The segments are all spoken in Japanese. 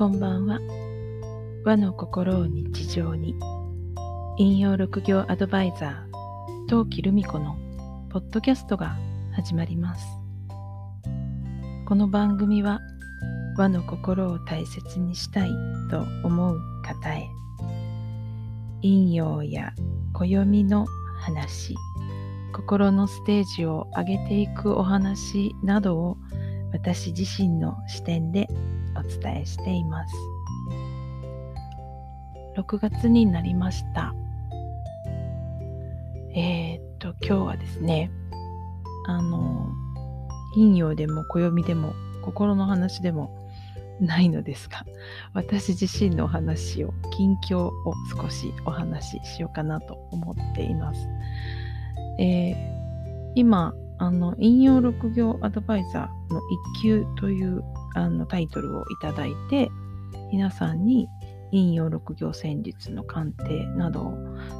こんばんは。和の心を日常に。引用六行アドバイザー、陶器留美子のポッドキャストが始まります。この番組は和の心を大切にしたいと思う方へ、引用や暦の話、心のステージを上げていくお話などを私自身の視点でお伝えしています。6月になりました。えー、っと、今日はですね、あの、陰陽でも暦でも心の話でもないのですが、私自身のお話を、近況を少しお話ししようかなと思っています。えー、今、あの、引用六行アドバイザーの一級というあのタイトルをいただいて、皆さんに引用六行戦術の鑑定などを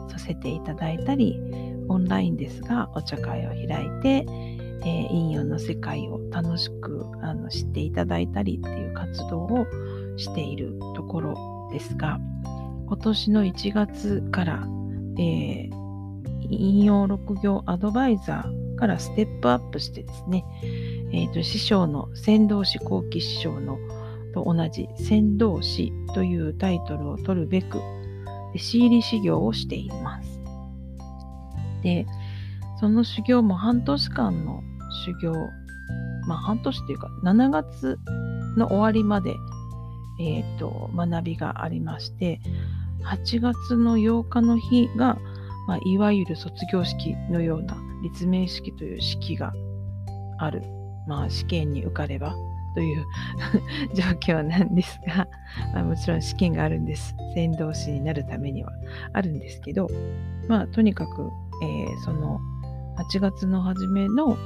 させていただいたり、オンラインですがお茶会を開いて、えー、引用の世界を楽しくあの知っていただいたりっていう活動をしているところですが、今年の1月から、えー、引用六行アドバイザーからステップアップしてですね、えーと、師匠の仙道師後期師匠のと同じ仙道師というタイトルを取るべく、仕入り修行をしています。で、その修行も半年間の修行、まあ半年っていうか7月の終わりまで、えーと、学びがありまして、8月の8日の日が、まあ、いわゆる卒業式のような立命式という式があるまあ、試験に受かればという 状況なんですが、まあ、もちろん試験があるんです。先導士になるためにはあるんですけど、まあ、とにかく、えー、その8月の初めの、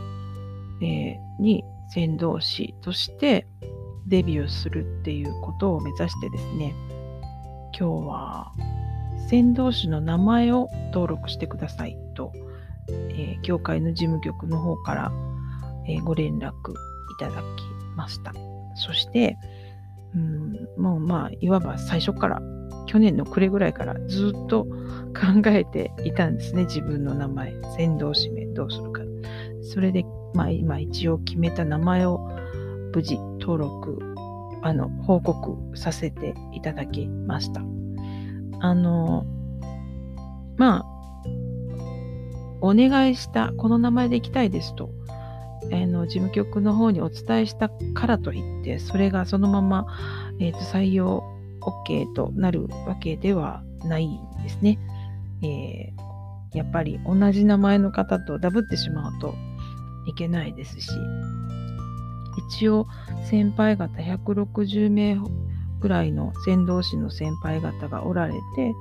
えー、に先導士としてデビューするっていうことを目指してですね、今日は先導士の名前を登録してくださいと、えー、教会の事務局の方からえ、ご連絡いただきました。そして、うん、もうまあ、いわば最初から、去年の暮れぐらいからずっと考えていたんですね。自分の名前、先導指名どうするか。それで、まあ今一応決めた名前を無事登録、あの、報告させていただきました。あの、まあ、お願いした、この名前で行きたいですとえー、の事務局の方にお伝えしたからといってそれがそのまま、えーと、採用 OK となるわけではないんですね。えー、やっぱり同じ名前の方とダブってしまうといけないですし一応先輩方160名ぐらいの先導士の先輩方がおられて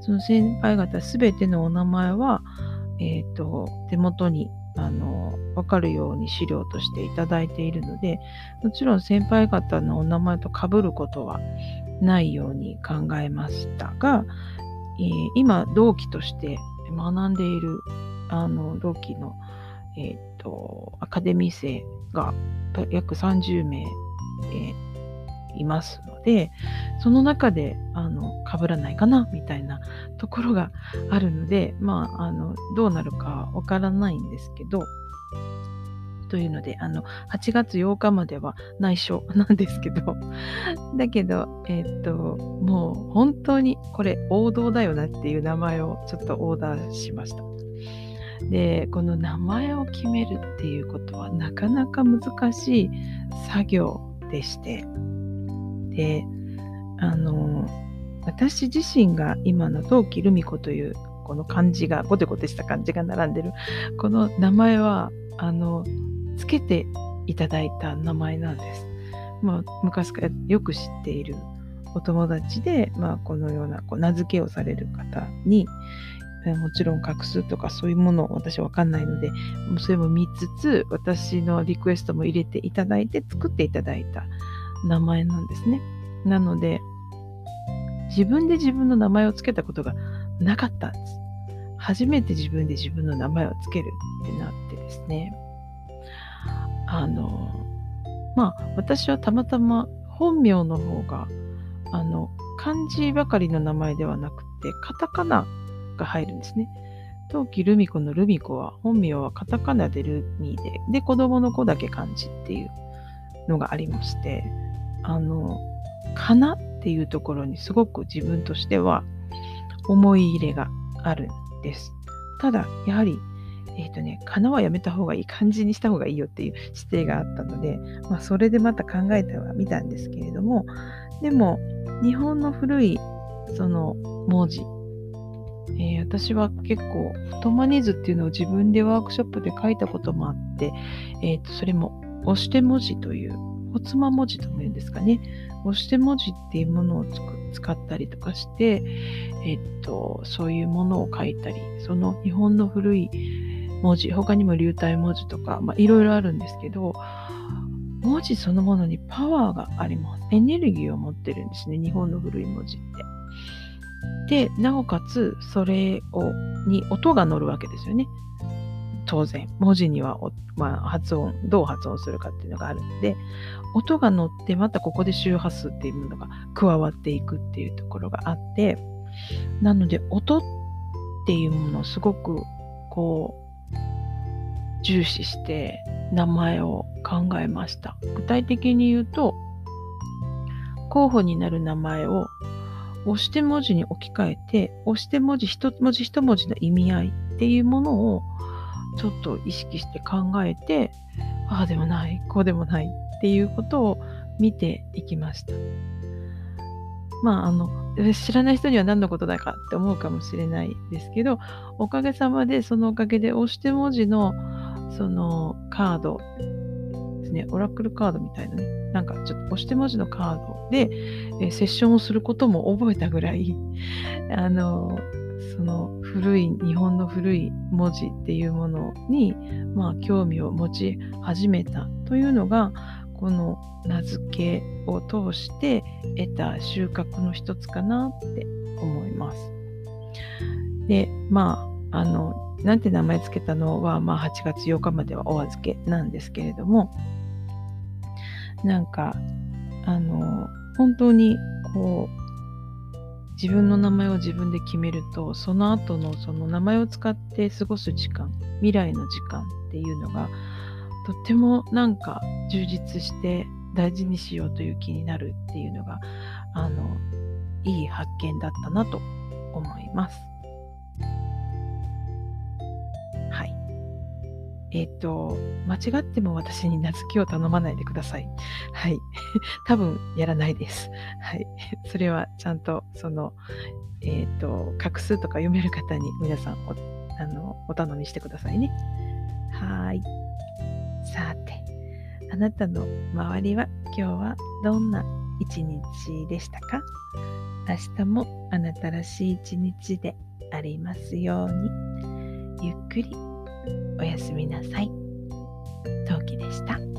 その先輩方全てのお名前は、えーと手元にあの分かるように資料としていただいているのでもちろん先輩方のお名前とかぶることはないように考えましたが、えー、今同期として学んでいるあの同期の、えーと、アカデミー生が約30名、えーいますので、その中で、あの、被らないかな、みたいなところがあるので、まあ、あの、どうなるかわからないんですけど、というので、あの、8月8日までは内緒なんですけど、だけど、えっ、と、もう本当にこれ王道だよなっていう名前をちょっとオーダーしました。で、この名前を決めるっていうことはなかなか難しい作業でして、であの私自身が今の陶器留美子というこの漢字がゴテゴテした漢字が並んでるこの名前はあのつけていただいた名前なんです。まあ、昔からよく知っているお友達で、まあ、このようなこう名付けをされる方にもちろん画数とかそういうものを私は分かんないのでそれも見つつ私のリクエストも入れていただいて作っていただいた名前なんですね。なので、自分で自分の名前を付けたことがなかったんです。初めて自分で自分の名前を付けるってなってですね。あの、まあ、私はたまたま本名の方があの漢字ばかりの名前ではなくてカタカナが入るんですね。陶器ルミ子のルミ子は本名はカタカナでルミで、で、子供の子だけ漢字っていうのがありまして、あの、かなっていうところにすごく自分としては思い入れがあるんです。ただ、やはり、えっ、ー、とね、かなはやめた方がいい、漢字にした方がいいよっていう指定があったので、まあ、それでまた考えてはみたんですけれども、でも、日本の古いその文字、えー、私は結構、トマニ図っていうのを自分でワークショップで書いたこともあって、えー、とそれも押して文字という、おつま文字とも言うんですかね。押して文字っていうものを使ったりとかして、えっと、そういうものを書いたり、その日本の古い文字、他にも流体文字とか、まあ、いろいろあるんですけど、文字そのものにパワーがあります。エネルギーを持ってるんですね、日本の古い文字って。で、なおかつ、それを、に音が乗るわけですよね。当然、文字には、まあ、発音、どう発音するかっていうのがあるので、音が乗って、またここで周波数っていうものが加わっていくっていうところがあって、なので、音っていうものをすごく、こう、重視して名前を考えました。具体的に言うと、候補になる名前を押して文字に置き換えて、押して文字一文字一文字の意味合いっていうものをちょっと意識して考えて、ああでもない、こうでもないっていうことを見ていきました。まあ、あの、知らない人には何のことだかって思うかもしれないですけど、おかげさまでそのおかげで押して文字のそのカードですね、オラクルカードみたいなね、なんかちょっと押して文字のカードで、えセッションをすることも覚えたぐらい、あの、その古い、日本の古い文字っていうものに、まあ、興味を持ち始めたというのが、この名付けを通して得た収穫の一つかなって思います。で、まあ、あの、なんて名前つけたのは、まあ、8月8日まではお預けなんですけれども、なんか、あの、本当にこう、自分の名前を自分で決めるとその後のその名前を使って過ごす時間未来の時間っていうのがとってもなんか充実して大事にしようという気になるっていうのがあのいい発見だったなと思います。えっ、ー、と、間違っても私に名付けを頼まないでください。はい。多分やらないです。はい。それはちゃんと、その、えっ、ー、と、画数とか読める方に皆さんおあのお頼みしてくださいね。はい。さて、あなたの周りは今日はどんな一日でしたか？明日もあなたらしい一日でありますように。ゆっくりおやすみなさい。陶器でした。